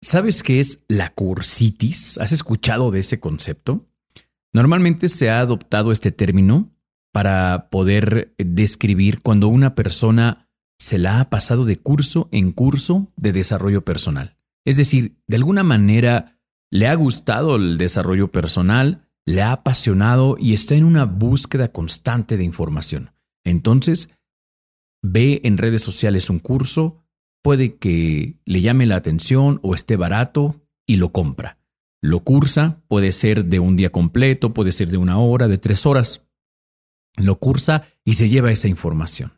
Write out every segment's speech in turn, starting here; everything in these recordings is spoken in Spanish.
¿Sabes qué es la cursitis? ¿Has escuchado de ese concepto? Normalmente se ha adoptado este término para poder describir cuando una persona se la ha pasado de curso en curso de desarrollo personal. Es decir, de alguna manera le ha gustado el desarrollo personal, le ha apasionado y está en una búsqueda constante de información. Entonces, ve en redes sociales un curso, puede que le llame la atención o esté barato y lo compra. Lo cursa, puede ser de un día completo, puede ser de una hora, de tres horas. Lo cursa y se lleva esa información.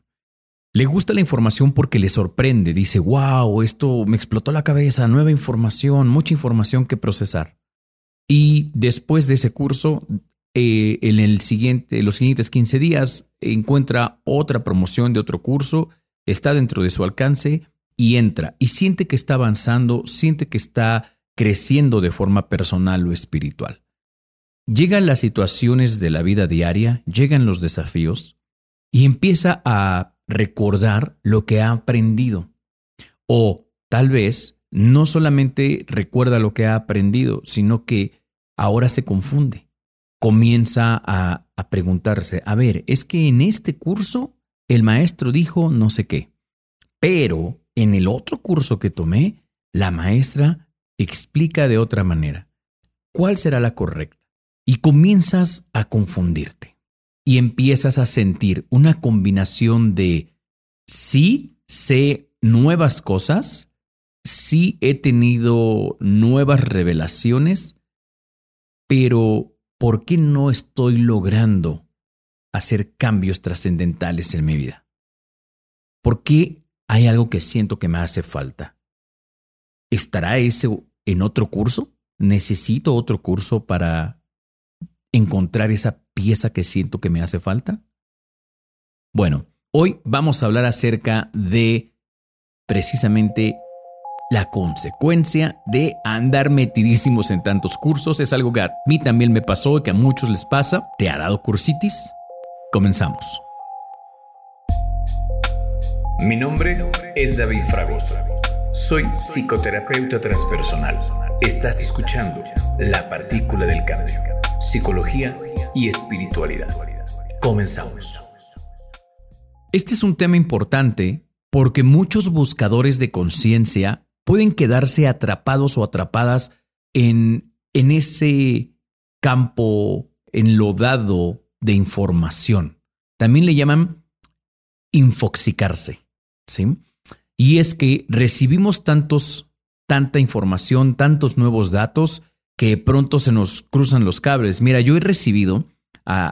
Le gusta la información porque le sorprende, dice, wow, esto me explotó la cabeza, nueva información, mucha información que procesar. Y después de ese curso, eh, en el siguiente, los siguientes 15 días, encuentra otra promoción de otro curso, está dentro de su alcance y entra y siente que está avanzando, siente que está creciendo de forma personal o espiritual. Llegan las situaciones de la vida diaria, llegan los desafíos y empieza a recordar lo que ha aprendido. O tal vez no solamente recuerda lo que ha aprendido, sino que ahora se confunde. Comienza a, a preguntarse, a ver, es que en este curso el maestro dijo no sé qué, pero en el otro curso que tomé, la maestra explica de otra manera. ¿Cuál será la correcta? Y comienzas a confundirte y empiezas a sentir una combinación de sí sé nuevas cosas, sí he tenido nuevas revelaciones, pero ¿por qué no estoy logrando hacer cambios trascendentales en mi vida? ¿Por qué hay algo que siento que me hace falta. ¿Estará ese en otro curso? ¿Necesito otro curso para encontrar esa pieza que siento que me hace falta? Bueno, hoy vamos a hablar acerca de precisamente la consecuencia de andar metidísimos en tantos cursos. Es algo que a mí también me pasó y que a muchos les pasa. ¿Te ha dado cursitis? Comenzamos. Mi nombre es David Fragoso. Soy psicoterapeuta transpersonal. Estás escuchando La Partícula del Cambio, Psicología y Espiritualidad. Comenzamos. Este es un tema importante porque muchos buscadores de conciencia pueden quedarse atrapados o atrapadas en, en ese campo enlodado de información. También le llaman infoxicarse. ¿Sí? Y es que recibimos tantos, tanta información, tantos nuevos datos que pronto se nos cruzan los cables. Mira, yo he recibido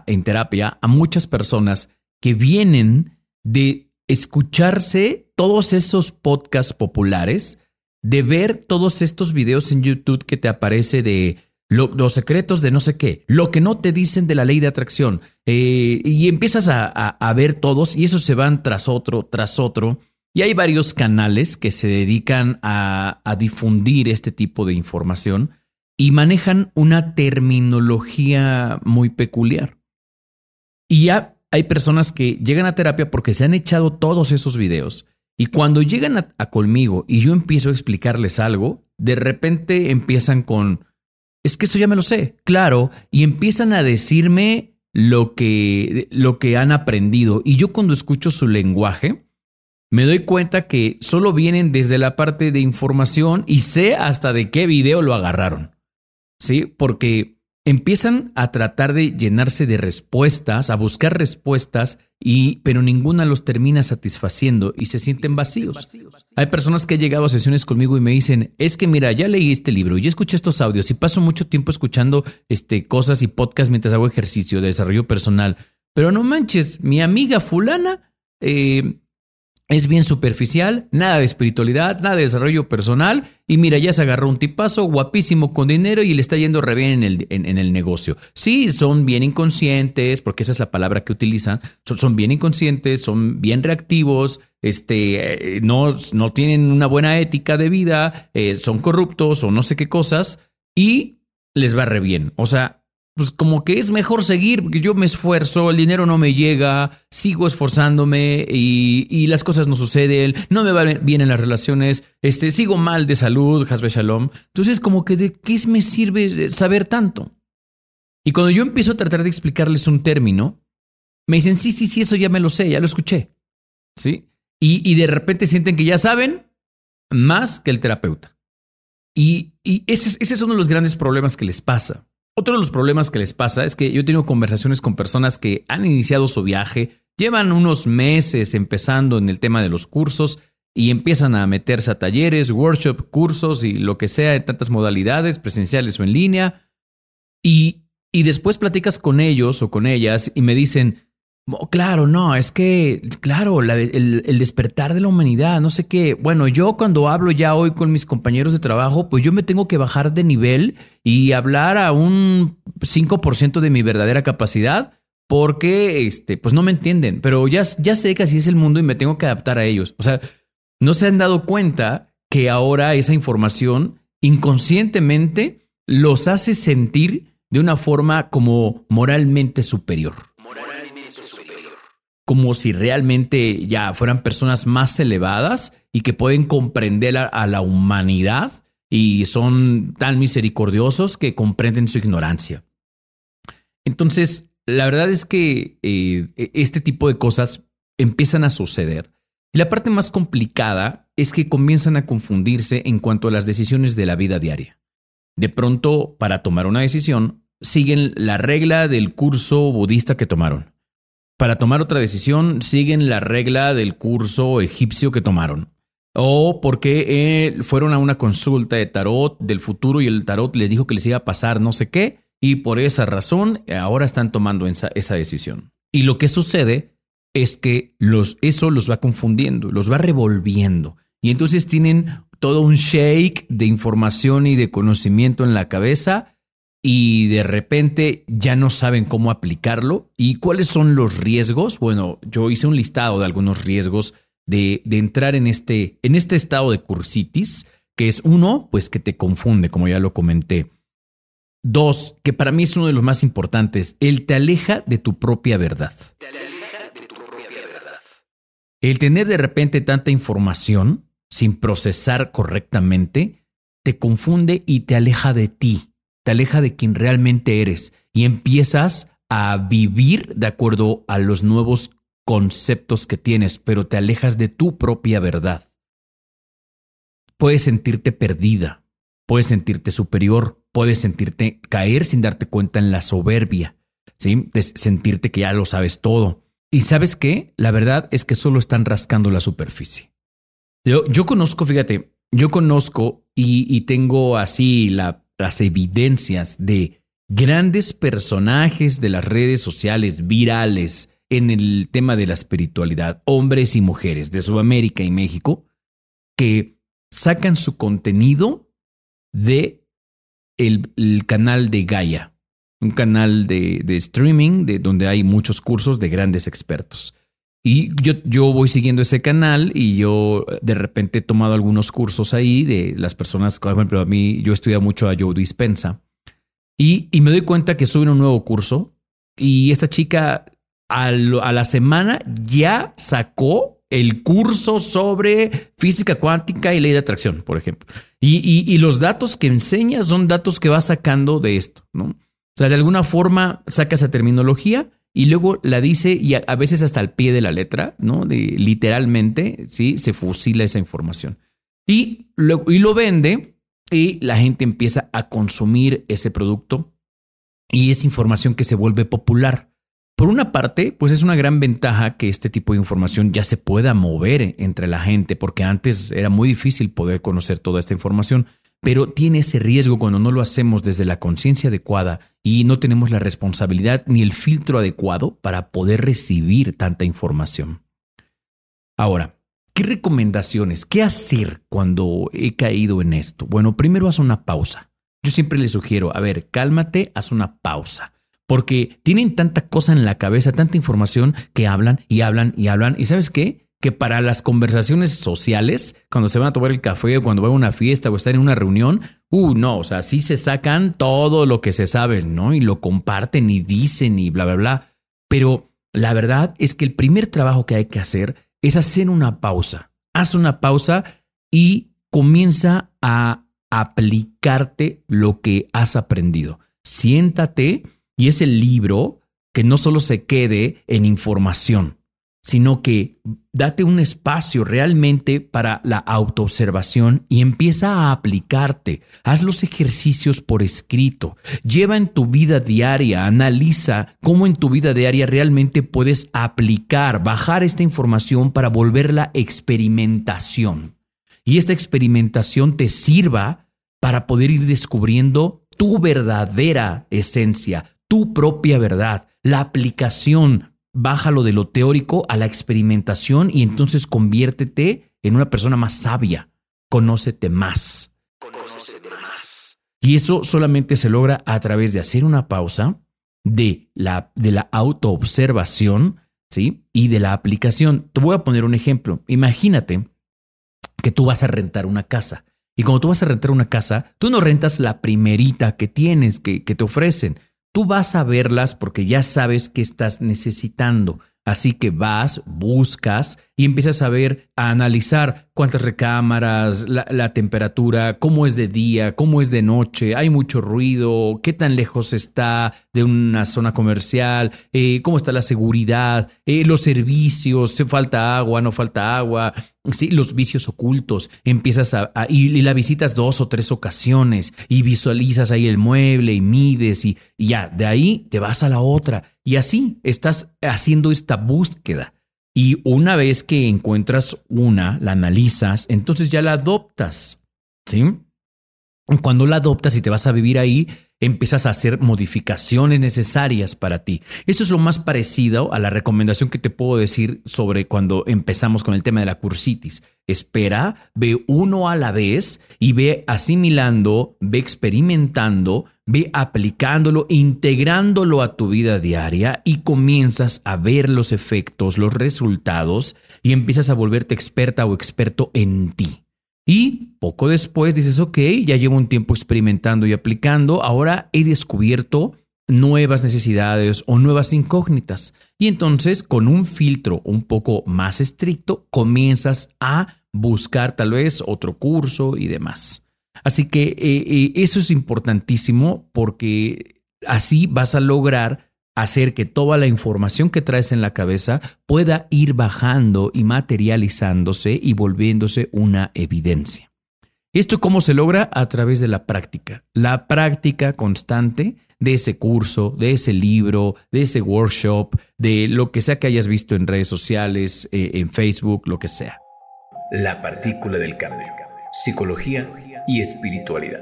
en terapia a muchas personas que vienen de escucharse todos esos podcasts populares, de ver todos estos videos en YouTube que te aparece de los secretos de no sé qué, lo que no te dicen de la ley de atracción, eh, y empiezas a, a, ver todos y esos se van tras otro, tras otro, y hay varios canales que se dedican a, difundir este tipo de información y manejan una terminología muy peculiar. Y ya hay personas que llegan a terapia porque se han echado todos esos videos y cuando llegan a, conmigo y yo empiezo a explicarles algo, de repente empiezan con, es que eso ya me lo sé, claro, y empiezan a decirme lo que, lo que han aprendido. Y yo cuando escucho su lenguaje, me doy cuenta que solo vienen desde la parte de información y sé hasta de qué video lo agarraron. ¿Sí? Porque empiezan a tratar de llenarse de respuestas, a buscar respuestas, y, pero ninguna los termina satisfaciendo y se sienten vacíos. Hay personas que han llegado a sesiones conmigo y me dicen, es que mira, ya leí este libro, ya escuché estos audios y paso mucho tiempo escuchando este, cosas y podcasts mientras hago ejercicio de desarrollo personal. Pero no manches, mi amiga fulana eh, es bien superficial, nada de espiritualidad, nada de desarrollo personal. Y mira, ya se agarró un tipazo guapísimo con dinero y le está yendo re bien en el, en, el negocio. Sí, son bien inconscientes, porque esa es la palabra que utilizan. Son, bien inconscientes, son bien reactivos, este, eh, no, no tienen una buena ética de vida, eh, son corruptos o no sé qué cosas y les va re bien. O sea, pues como que es mejor seguir, porque yo me esfuerzo, el dinero no me llega, sigo esforzándome y, las cosas no suceden, no me van bien en las relaciones, este, sigo mal de salud, Hasbe Shalom. Entonces, como que de qué me sirve saber tanto. Y cuando yo empiezo a tratar de explicarles un término, me dicen, sí, sí, sí, eso ya me lo sé, ya lo escuché. ¿Sí? Y, de repente sienten que ya saben más que el terapeuta. Y, ese, ese es uno de los grandes problemas que les pasa otro de los problemas que les pasa es que yo he tenido conversaciones con personas que han iniciado su viaje, llevan unos meses empezando en el tema de los cursos y empiezan a meterse a talleres, workshops, cursos y lo que sea de tantas modalidades, presenciales o en línea. Y, y después platicas con ellos o con ellas y me dicen, Claro, no, es que, claro, el, despertar de la humanidad, no sé qué. Bueno, yo cuando hablo ya hoy con mis compañeros de trabajo, pues yo me tengo que bajar de nivel y hablar a un 5% de mi verdadera capacidad porque, este, pues no me entienden, pero ya, ya sé que así es el mundo y me tengo que adaptar a ellos. O sea, no se han dado cuenta que ahora esa información inconscientemente los hace sentir de una forma como moralmente superior como si realmente ya fueran personas más elevadas y que pueden comprender a, la humanidad y son tan misericordiosos que comprenden su ignorancia. Entonces, la verdad es que eh, e, este tipo de cosas empiezan a suceder. Y la parte más complicada es que comienzan a confundirse en cuanto a las decisiones de la vida diaria. De pronto, para tomar una decisión, siguen la regla del curso budista que tomaron para tomar otra decisión siguen la regla del curso egipcio que tomaron. O porque eh, fueron a una consulta de tarot del futuro y el tarot les dijo que les iba a pasar no sé qué y por esa razón ahora están tomando esa, esa decisión. Y lo que sucede es que los, eso los va confundiendo, los va revolviendo. Y entonces tienen todo un shake de información y de conocimiento en la cabeza y de repente ya no saben cómo aplicarlo. ¿Y cuáles son los riesgos? Bueno, yo hice un listado de algunos riesgos de, entrar en este, en este estado de cursitis, que es uno, pues que te confunde, como ya lo comenté. Dos, que para mí es uno de los más importantes, él te aleja de tu propia verdad. El tener de repente tanta información sin procesar correctamente, te confunde y te aleja de ti te aleja de quien realmente eres y empiezas a vivir de acuerdo a los nuevos conceptos que tienes, pero te alejas de tu propia verdad. Puedes sentirte perdida, puedes sentirte superior, puedes sentirte caer sin darte cuenta en la soberbia, ¿sí? de sentirte que ya lo sabes todo. Y sabes qué? La verdad es que solo están rascando la superficie. Yo, yo conozco, fíjate, yo conozco y, y tengo así la las evidencias de grandes personajes de las redes sociales virales en el tema de la espiritualidad, hombres y mujeres de Sudamérica y México, que sacan su contenido de el, canal de Gaia, un canal de, streaming de donde hay muchos cursos de grandes expertos. Y yo, yo voy siguiendo ese canal y yo de repente he tomado algunos cursos ahí de las personas, por ejemplo, a mí yo estudio mucho a Joe Dispensa y, y me doy cuenta que suben un nuevo curso y esta chica a, la semana ya sacó el curso sobre física cuántica y ley de atracción, por ejemplo. Y, y, y, los datos que enseña son datos que va sacando de esto, ¿no? O sea, de alguna forma saca esa terminología y luego la dice y a, veces hasta al pie de la letra, ¿no? Literalmente, ¿sí? Se fusila esa información. Y lo, y lo vende y la gente empieza a consumir ese producto y es información que se vuelve popular. Por una parte, pues es una gran ventaja que este tipo de información ya se pueda mover entre la gente, porque antes era muy difícil poder conocer toda esta información pero tiene ese riesgo cuando no lo hacemos desde la conciencia adecuada y no tenemos la responsabilidad ni el filtro adecuado para poder recibir tanta información. Ahora, ¿qué recomendaciones? ¿Qué hacer cuando he caído en esto? Bueno, primero haz una pausa. Yo siempre le sugiero, a ver, cálmate, haz una pausa. Porque tienen tanta cosa en la cabeza, tanta información que hablan y hablan y hablan. ¿Y sabes qué? Que para las conversaciones sociales, cuando se van a tomar el café o cuando van a una fiesta o están en una reunión, uh, no, o sea, sí se sacan todo lo que se sabe, ¿no? Y lo comparten y dicen y bla, bla, bla. Pero la verdad es que el primer trabajo que hay que hacer es hacer una pausa. Haz una pausa y comienza a aplicarte lo que has aprendido. Siéntate y es el libro que no solo se quede en información, sino que date un espacio realmente para la autoobservación y empieza a aplicarte. Haz los ejercicios por escrito. Lleva en tu vida diaria, analiza cómo en tu vida diaria realmente puedes aplicar, bajar esta información para volverla experimentación. Y esta experimentación te sirva para poder ir descubriendo tu verdadera esencia, tu propia verdad, la aplicación bájalo de lo teórico a la experimentación y entonces conviértete en una persona más sabia. Conócete más. Conócete más. Y eso solamente se logra a través de hacer una pausa de la, de la autoobservación, ¿sí? Y de la aplicación. Te voy a poner un ejemplo. Imagínate que tú vas a rentar una casa. Y cuando tú vas a rentar una casa, tú no rentas la primerita que tienes, que, que te ofrecen. Tú vas a verlas porque ya sabes que estás necesitando. Así que vas, buscas y empiezas a ver, a analizar cuántas recámaras, la, temperatura, cómo es de día, cómo es de noche, hay mucho ruido, qué tan lejos está de una zona comercial, eh, cómo está la seguridad, eh, los servicios, si falta agua, no falta agua, sí, los vicios ocultos. Empiezas a, ir y, la visitas dos o tres ocasiones y visualizas ahí el mueble y mides y ya, de ahí te vas a la otra y así estás haciendo esta búsqueda. Y una vez que encuentras una, la analizas, entonces ya la adoptas. ¿Sí? Cuando la adoptas y te vas a vivir ahí, empiezas a hacer modificaciones necesarias para ti. Esto es lo más parecido a la recomendación que te puedo decir sobre cuando empezamos con el tema de la cursitis. Espera, ve uno a la vez y ve asimilando, ve experimentando, ve aplicándolo, integrándolo a tu vida diaria y comienzas a ver los efectos, los resultados y empiezas a volverte experta o experto en ti. Y poco después dices, ok, ya llevo un tiempo experimentando y aplicando, ahora he descubierto nuevas necesidades o nuevas incógnitas. Y entonces, con un filtro un poco más estricto, comienzas a buscar tal vez otro curso y demás. Así que eh, eh, eso es importantísimo porque así vas a lograr hacer que toda la información que traes en la cabeza pueda ir bajando y materializándose y volviéndose una evidencia. ¿Esto cómo se logra? A través de la práctica. La práctica constante de ese curso, de ese libro, de ese workshop, de lo que sea que hayas visto en redes sociales, eh, en Facebook, lo que sea. La partícula del cambio. Psicología y espiritualidad.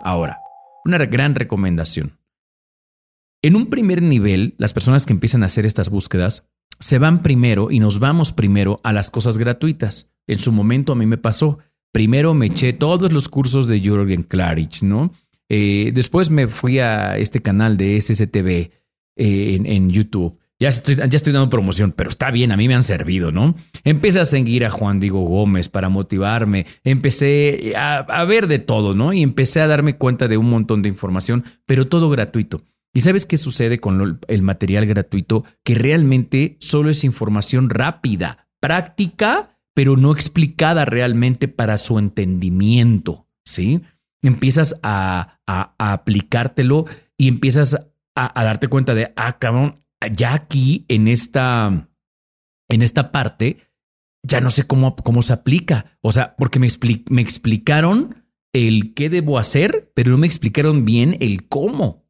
Ahora, una gran recomendación. En un primer nivel, las personas que empiezan a hacer estas búsquedas se van primero y nos vamos primero a las cosas gratuitas. En su momento a mí me pasó. Primero me eché todos los cursos de Jürgen Klarich, ¿no? Eh, después me fui a este canal de SSTV eh, en, YouTube. Ya estoy, ya estoy dando promoción, pero está bien, a mí me han servido, ¿no? Empecé a seguir a Juan Diego Gómez para motivarme, empecé a, a ver de todo, ¿no? Y empecé a darme cuenta de un montón de información, pero todo gratuito. ¿Y sabes qué sucede con el material gratuito? Que realmente solo es información rápida, práctica, pero no explicada realmente para su entendimiento, ¿sí? Empiezas a, aplicártelo y empiezas a, darte cuenta de, ah, cabrón, ya aquí en esta, en esta parte, ya no sé cómo, cómo se aplica. O sea, porque me, me explicaron el qué debo hacer, pero no me explicaron bien el cómo.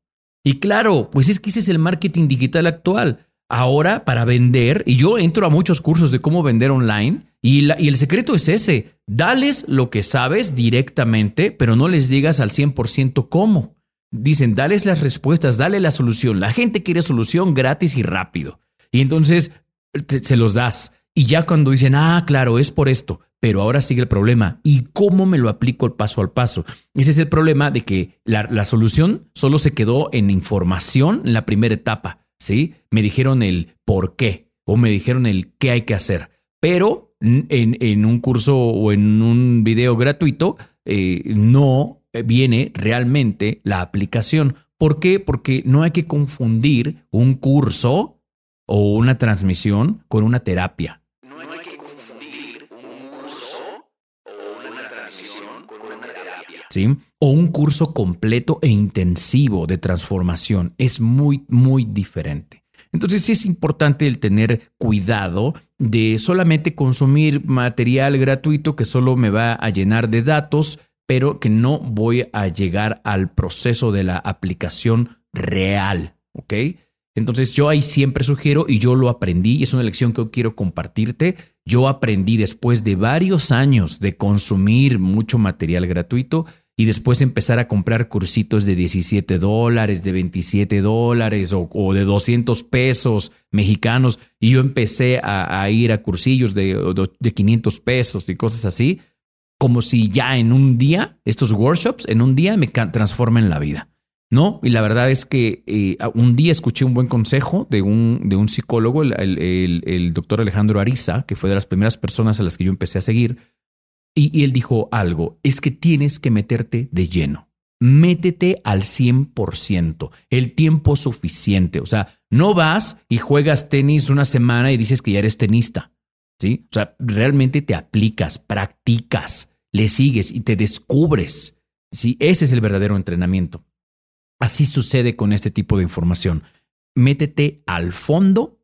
Y claro, pues es que ese es el marketing digital actual. Ahora, para vender, y yo entro a muchos cursos de cómo vender online, y, y el secreto es ese, dales lo que sabes directamente, pero no les digas al 100% cómo. Dicen, dales las respuestas, dale la solución. La gente quiere solución gratis y rápido. Y entonces se los das. Y ya cuando dicen, ah, claro, es por esto, pero ahora sigue el problema. ¿Y cómo me lo aplico el paso al paso? Ese es el problema de que la, solución solo se quedó en información en la primera etapa. ¿sí? Me dijeron el por qué o me dijeron el qué hay que hacer, pero en, un curso o en un video gratuito eh, no viene realmente la aplicación. ¿Por qué? Porque no hay que confundir un curso o una transmisión con una terapia. No hay que confundir un curso o una transmisión con una terapia. ¿Sí? O un curso completo e intensivo de transformación. Es muy, muy diferente. Entonces sí es importante el tener cuidado de solamente consumir material gratuito que solo me va a llenar de datos, pero que no voy a llegar al proceso de la aplicación real, ¿ok? Entonces yo ahí siempre sugiero y yo lo aprendí y es una lección que quiero compartirte. Yo aprendí después de varios años de consumir mucho material gratuito y después empezar a comprar cursitos de 17 dólares, de 27 dólares o, de 200 pesos mexicanos. Y yo empecé a, ir a cursillos de, de 500 pesos y cosas así, como si ya en un día, estos workshops, en un día me transformen la vida. ¿no? Y la verdad es que eh, un día escuché un buen consejo de un, de un psicólogo, el, el, doctor Alejandro Ariza, que fue de las primeras personas a las que yo empecé a seguir, y, él dijo algo, es que tienes que meterte de lleno. Métete al 100%, el tiempo suficiente. O sea, no vas y juegas tenis una semana y dices que ya eres tenista. ¿Sí? O sea, realmente te aplicas, practicas, le sigues y te descubres. ¿Sí? Ese es el verdadero entrenamiento. Así sucede con este tipo de información. Métete al fondo,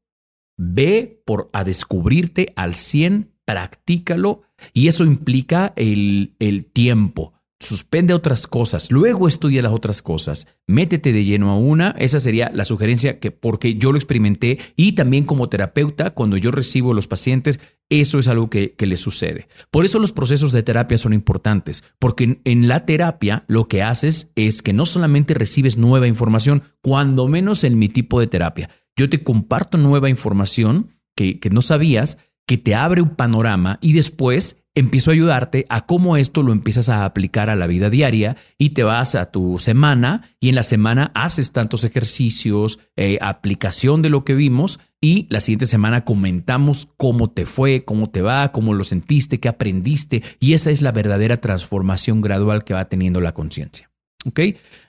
ve por a descubrirte al 100, practícalo y eso implica el, el tiempo. Suspende otras cosas, luego estudia las otras cosas, métete de lleno a una, esa sería la sugerencia que porque yo lo experimenté y también como terapeuta, cuando yo recibo los pacientes, eso es algo que, que les sucede. Por eso los procesos de terapia son importantes, porque en, en la terapia lo que haces es que no solamente recibes nueva información, cuando menos en mi tipo de terapia, yo te comparto nueva información que, que no sabías, que te abre un panorama y después empiezo a ayudarte a cómo esto lo empiezas a aplicar a la vida diaria y te vas a tu semana y en la semana haces tantos ejercicios, eh, aplicación de lo que vimos y la siguiente semana comentamos cómo te fue, cómo te va, cómo lo sentiste, qué aprendiste y esa es la verdadera transformación gradual que va teniendo la conciencia. ¿Ok?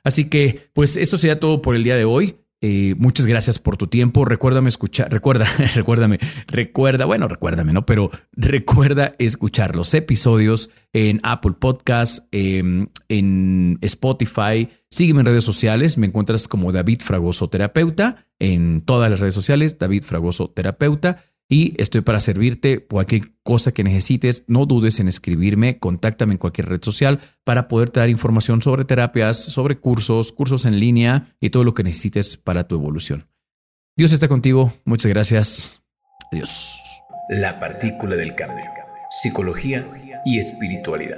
Así que pues eso sería todo por el día de hoy. Eh, muchas gracias por tu tiempo. Recuérdame escuchar, recuerda, recuérdame, recuerda, bueno, recuérdame, ¿no? Pero recuerda escuchar los episodios en Apple Podcasts, em, en Spotify. Sígueme en redes sociales. Me encuentras como David Fragoso Terapeuta en todas las redes sociales. David Fragoso Terapeuta y estoy para servirte. Cualquier cosa que necesites, no dudes en escribirme, contáctame en cualquier red social para poder dar información sobre terapias, sobre cursos, cursos en línea y todo lo que necesites para tu evolución. Dios está contigo. Muchas gracias. Adiós. La partícula del cambio. Psicología y espiritualidad.